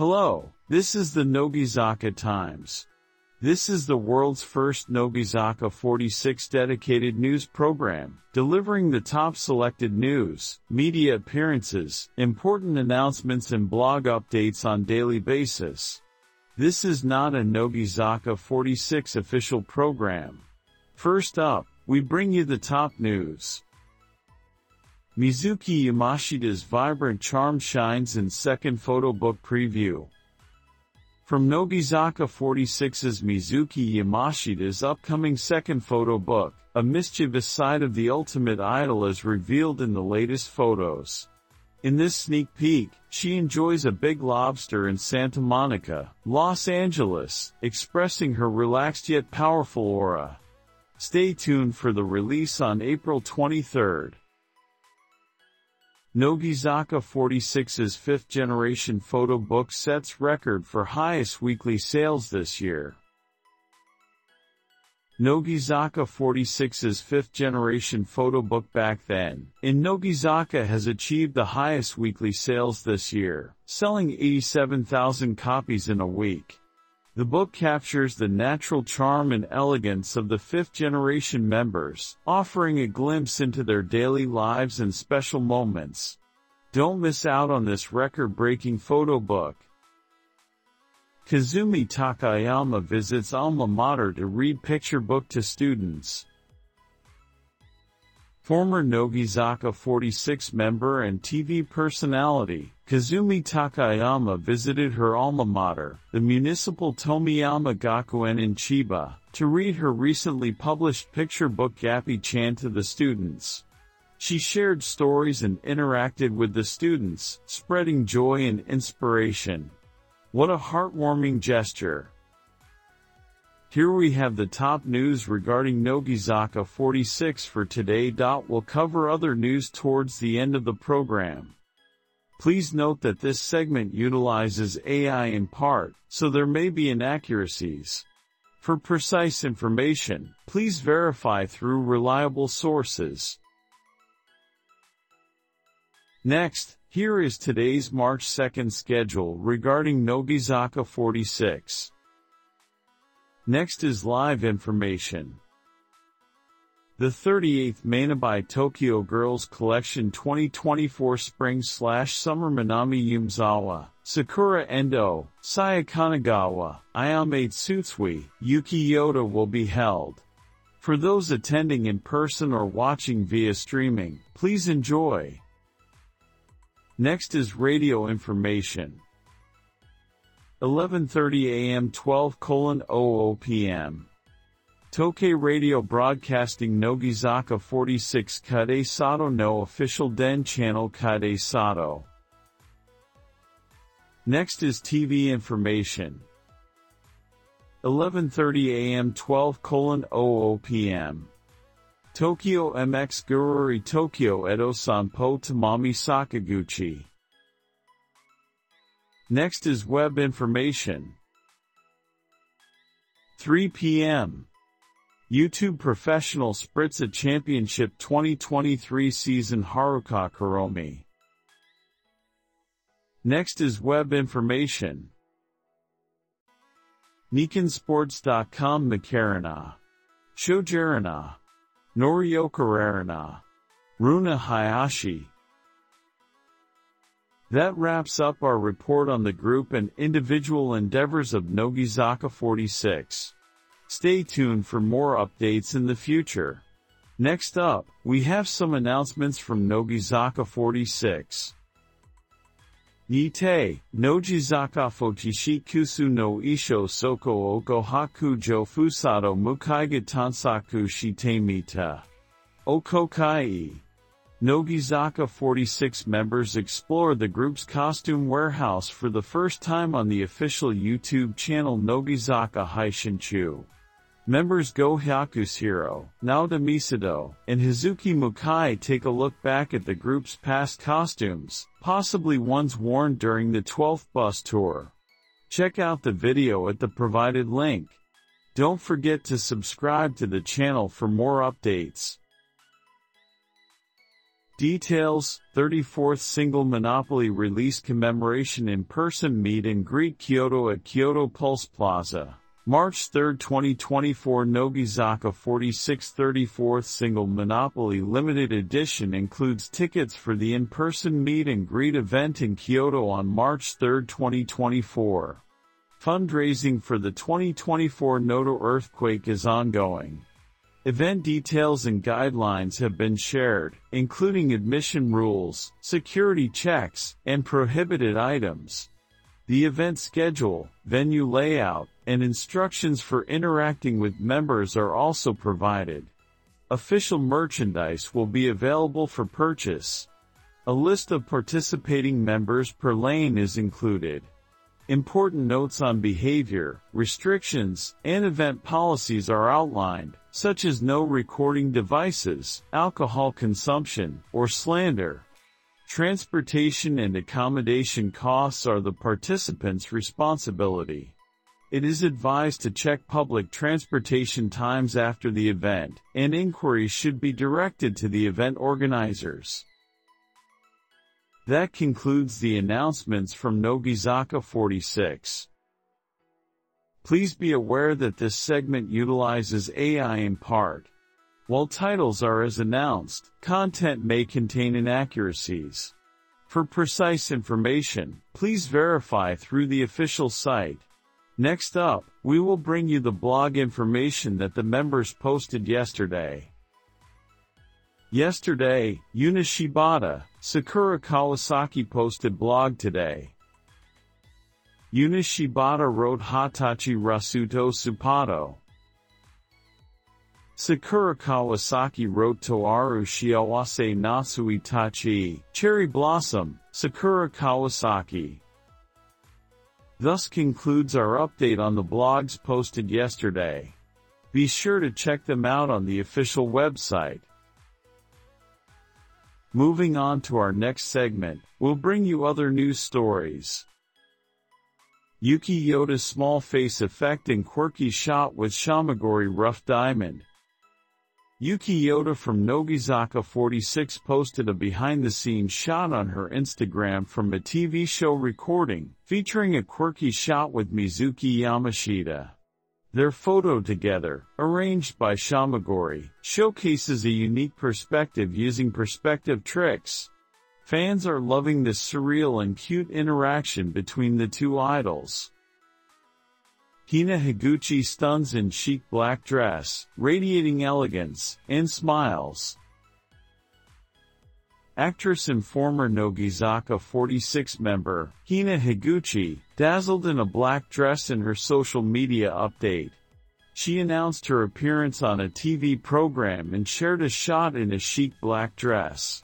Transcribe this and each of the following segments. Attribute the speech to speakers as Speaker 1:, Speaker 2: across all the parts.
Speaker 1: Hello, this is the Nogizaka Times. This is the world's first Nogizaka 46 dedicated news program, delivering the top selected news, media appearances, important announcements and blog updates on daily basis. This is not a Nogizaka 46 official program. First up, we bring you the top news. Mizuki Yamashita's vibrant charm shines in second photo book preview. From Nogizaka 46's Mizuki Yamashita's upcoming second photo book, a mischievous side of the ultimate idol is revealed in the latest photos. In this sneak peek, she enjoys a big lobster in Santa Monica, Los Angeles, expressing her relaxed yet powerful aura. Stay tuned for the release on April 23rd. Nogizaka 46's fifth generation photo book sets record for highest weekly sales this year. Nogizaka 46's fifth generation photo book back then, in Nogizaka has achieved the highest weekly sales this year, selling 87,000 copies in a week. The book captures the natural charm and elegance of the fifth generation members, offering a glimpse into their daily lives and special moments. Don't miss out on this record-breaking photo book. Kazumi Takayama visits alma mater to read picture book to students. Former Nogizaka 46 member and TV personality, Kazumi Takayama visited her alma mater, the municipal Tomiyama Gakuen in Chiba, to read her recently published picture book Gappy-chan to the students. She shared stories and interacted with the students, spreading joy and inspiration. What a heartwarming gesture. Here we have the top news regarding Nogizaka 46 for today. We'll cover other news towards the end of the program. Please note that this segment utilizes AI in part, so there may be inaccuracies. For precise information, please verify through reliable sources. Next, here is today's March 2nd schedule regarding Nogizaka 46. Next is live information. The 38th Mynavi Tokyo Girls Collection 2024 Spring slash Summer Minami Umezawa, Sakura Endo, Saya Ayame Tsutsui, Yuki Yoda will be held. For those attending in person or watching via streaming, please enjoy. Next is radio information. 11.30 a.m. 12 00 p.m. Tokai Radio Broadcasting Nogizaka 46 Kaede Sato no official Den channel Kaede Sato. Next is TV information. 11.30 a.m. 12 00 p.m. Tokyo MX Gururi Tokyo Edo Sanpo Tamami Sakaguchi Next is web information. 3 p.m. YouTube Professional Spritza Championship 2023 season Haruka Kuromi. Next is web information. Nikkansports.com Makarana. Shojarana. Norioka Rarana. Runa Hayashi. That wraps up our report on the group and individual endeavors of Nogizaka 46. Stay tuned for more updates in the future. Next up, we have some announcements from Nogizaka 46. Nite, Nogizaka Fotishi Kusu no Isho Soko Oko Haku Jo Fusado Mukaiga Tansaku Shitemita. Okokai. Nogizaka 46 members explore the group's costume warehouse for the first time on the official YouTube channel Nogizaka Haishinchu. Members Go Hyakushiro, Naoto Misado, and Hazuki Mukai take a look back at the group's past costumes, possibly ones worn during the 12th bus tour. Check out the video at the provided link. Don't forget to subscribe to the channel for more updates. Details, 34th Single Monopoly Release Commemoration In-Person Meet and Greet Kyoto at Kyoto Pulse Plaza. March 3, 2024 Nogizaka 46 34th Single Monopoly Limited Edition includes tickets for the in-person meet and greet event in Kyoto on March 3, 2024. Fundraising for the 2024 Noto earthquake is ongoing. Event details and guidelines have been shared, including admission rules, security checks, and prohibited items. The event schedule, venue layout, and instructions for interacting with members are also provided. Official merchandise will be available for purchase. A list of participating members per lane is included. Important notes on behavior, restrictions, and event policies are outlined, such as no recording devices, alcohol consumption, or slander. Transportation and accommodation costs are the participants' responsibility. It is advised to check public transportation times after the event, and inquiries should be directed to the event organizers. That concludes the announcements from Nogizaka 46. Please be aware that this segment utilizes AI in part. While titles are as announced, content may contain inaccuracies. For precise information, please verify through the official site. Next up, we will bring you the blog information that the members posted yesterday. Yesterday, Yuna Shibata, Sakura Kawasaki posted blog today. Yuna Shibata wrote Hatachi Rasuto Supato. Sakura Kawasaki wrote Toaru Shiawase Nasui Tachi, Cherry Blossom, Sakura Kawasaki. Thus concludes our update on the blogs posted yesterday. Be sure to check them out on the official website. Moving on to our next segment, we'll bring you other news stories. Yuki Yoda's small face effect and quirky shot with Shamagori Rough Diamond. Yuki Yoda from Nogizaka 46 posted a behind-the-scenes shot on her Instagram from a TV show recording, featuring a quirky shot with Mizuki Yamashita. Their photo together, arranged by Shamagori, showcases a unique perspective using perspective tricks. Fans are loving this surreal and cute interaction between the two idols. Hina Higuchi stuns in chic black dress, radiating elegance, and smiles. Actress and former Nogizaka 46 member, Hina Higuchi, dazzled in a black dress in her social media update. She announced her appearance on a TV program and shared a shot in a chic black dress.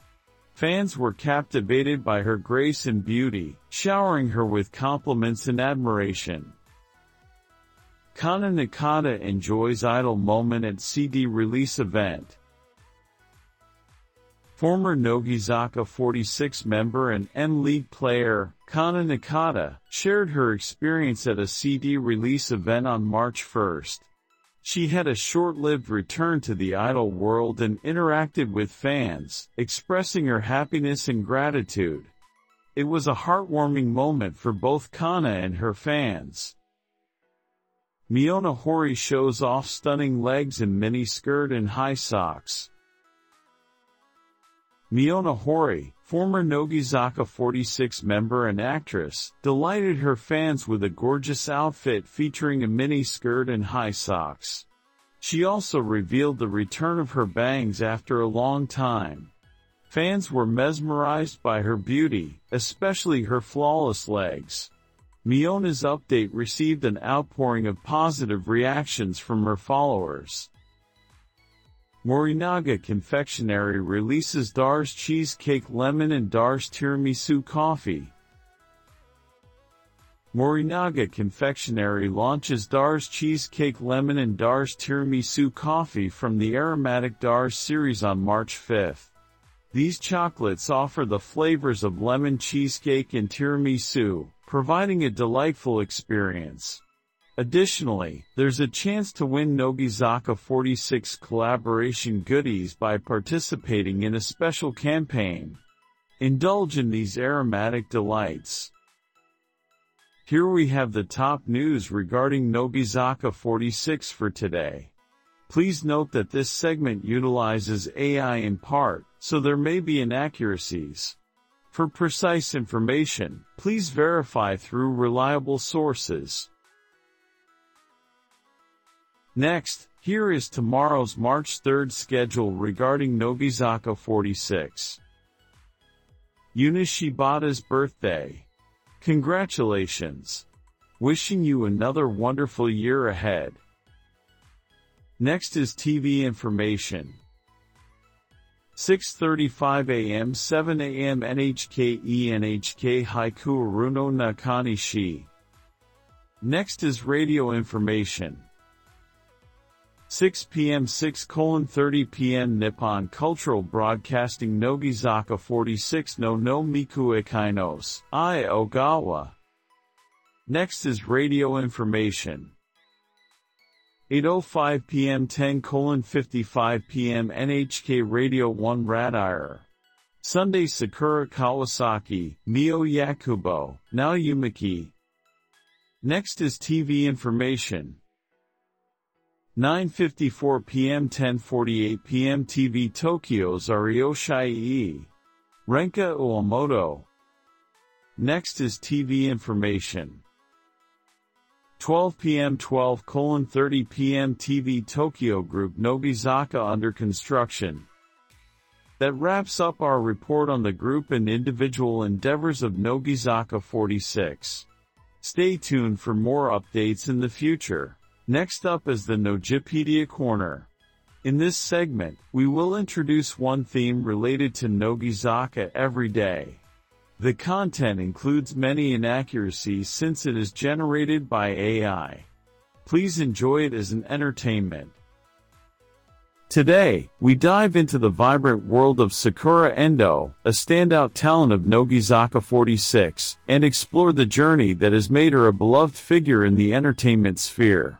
Speaker 1: Fans were captivated by her grace and beauty, showering her with compliments and admiration. Kana Nakada enjoys idol moment at CD release event. Former Nogizaka 46 member and M-League player, Kana Nakada, shared her experience at a CD release event on March 1. She had a short-lived return to the idol world and interacted with fans, expressing her happiness and gratitude. It was a heartwarming moment for both Kana and her fans. Miona Hori shows off stunning legs in mini skirt and high socks. Miona Hori, former Nogizaka 46 member and actress, delighted her fans with a gorgeous outfit featuring a mini skirt and high socks. She also revealed the return of her bangs after a long time. Fans were mesmerized by her beauty, especially her flawless legs. Miona's update received an outpouring of positive reactions from her followers. Morinaga Confectionery releases Dars Cheesecake Lemon and Dars Tiramisu Coffee. Morinaga Confectionery launches Dars Cheesecake Lemon and Dars Tiramisu Coffee from the aromatic Dars series on March 5. These chocolates offer the flavors of lemon cheesecake and tiramisu, providing a delightful experience. Additionally, there's a chance to win Nogizaka 46 collaboration goodies by participating in a special campaign. Indulge in these aromatic delights. Here we have the top news regarding Nogizaka 46 for today. Please note that this segment utilizes AI in part, so there may be inaccuracies. For precise information, please verify through reliable sources. Next, here is tomorrow's March 3rd schedule regarding Nogizaka 46. Yuna Shibata's birthday. Congratulations. Wishing you another wonderful year ahead. Next is TV information. 6.35 a.m. 7 a.m. NHK NHK Haiku Aruno Nakani Shi. Next is radio information. 6 p.m. 6 30 p.m. Nippon Cultural Broadcasting Nogizaka 46 no no Miku Ichinose, I Ogawa. Next is radio information. 8.05 p.m. 10 55 p.m. NHK Radio 1 Radire. Sunday Sakura Kawasaki, Mio Yakubo, Nao Yumiki. Next is TV information. 9.54 p.m. 10.48 p.m. TV Tokyo's Arioshai Renka Iwamoto. Next is TV information. 12 p.m. 12 colon 30 p.m. TV Tokyo Group Nogizaka under construction. That wraps up our report on the group and individual endeavors of Nogizaka 46. Stay tuned for more updates in the future. Next up is the Nogipedia Corner. In this segment, we will introduce one theme related to Nogizaka every day. The content includes many inaccuracies since it is generated by AI. Please enjoy it as an entertainment. Today, we dive into the vibrant world of Sakura Endo, a standout talent of Nogizaka 46, and explore the journey that has made her a beloved figure in the entertainment sphere.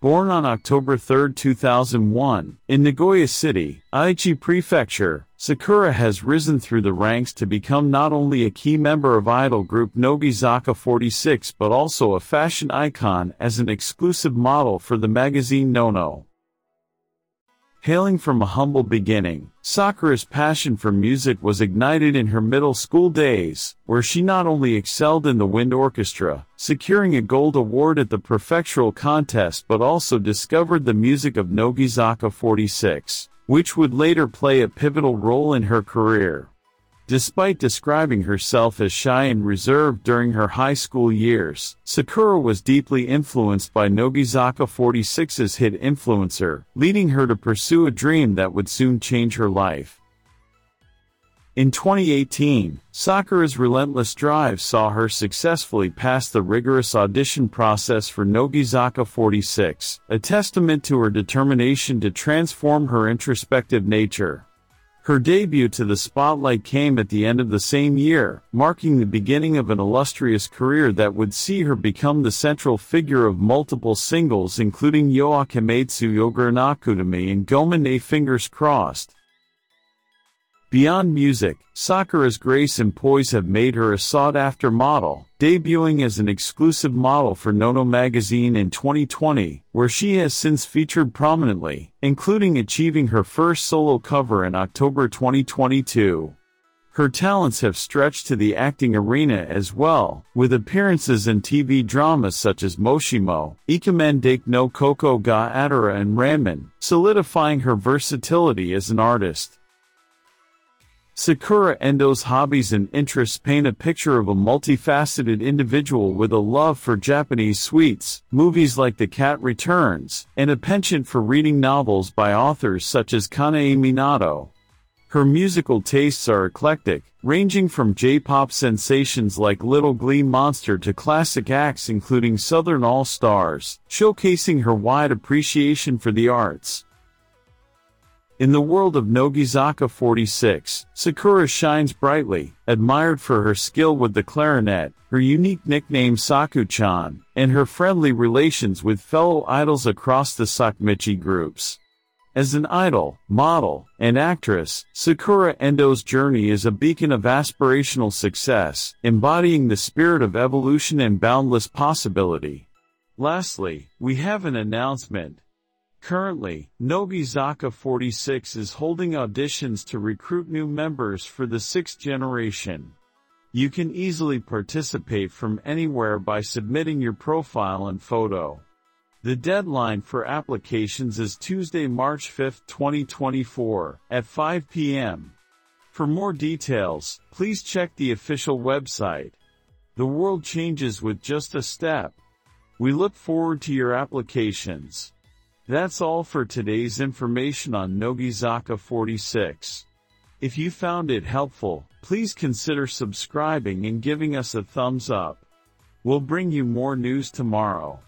Speaker 1: Born on October 3, 2001, in Nagoya City, Aichi Prefecture, Sakura has risen through the ranks to become not only a key member of idol group Nogizaka 46 but also a fashion icon as an exclusive model for the magazine non-no. Hailing from a humble beginning, Sakura's passion for music was ignited in her middle school days, where she not only excelled in the wind orchestra, securing a gold award at the prefectural contest but also discovered the music of Nogizaka 46, which would later play a pivotal role in her career. Despite describing herself as shy and reserved during her high school years, Sakura was deeply influenced by Nogizaka 46's hit Influencer, leading her to pursue a dream that would soon change her life. In 2018, Sakura's relentless drive saw her successfully pass the rigorous audition process for Nogizaka 46, a testament to her determination to transform her introspective nature. Her debut to the spotlight came at the end of the same year, marking the beginning of an illustrious career that would see her become the central figure of multiple singles including Yoakimetsu Yogurnakudami and Gomen A Fingers Crossed. Beyond music, Sakura's grace and poise have made her a sought-after model, debuting as an exclusive model for non-no magazine in 2020, where she has since featured prominently, including achieving her first solo cover in October 2022. Her talents have stretched to the acting arena as well, with appearances in TV dramas such as Moshimo, Ikemen Dake no Koko ga Atara and Ramen, solidifying her versatility as an artist. Sakura Endo's hobbies and interests paint a picture of a multifaceted individual with a love for Japanese sweets, movies like The Cat Returns, and a penchant for reading novels by authors such as Kanae Minato. Her musical tastes are eclectic, ranging from J-pop sensations like Little Glee Monster to classic acts including Southern All-Stars, showcasing her wide appreciation for the arts. In the world of Nogizaka 46, Sakura shines brightly, admired for her skill with the clarinet, her unique nickname Saku-chan, and her friendly relations with fellow idols across the Sakamichi groups. As an idol, model, and actress, Sakura Endo's journey is a beacon of aspirational success, embodying the spirit of evolution and boundless possibility. Lastly, we have an announcement. Currently, Nogizaka 46 is holding auditions to recruit new members for the sixth generation. You can easily participate from anywhere by submitting your profile and photo. The deadline for applications is Tuesday, March 5, 2024, at 5 p.m. For more details, please check the official website. The world changes with just a step. We look forward to your applications. That's all for today's information on Nogizaka 46. If you found it helpful, please consider subscribing and giving us a thumbs up. We'll bring you more news tomorrow.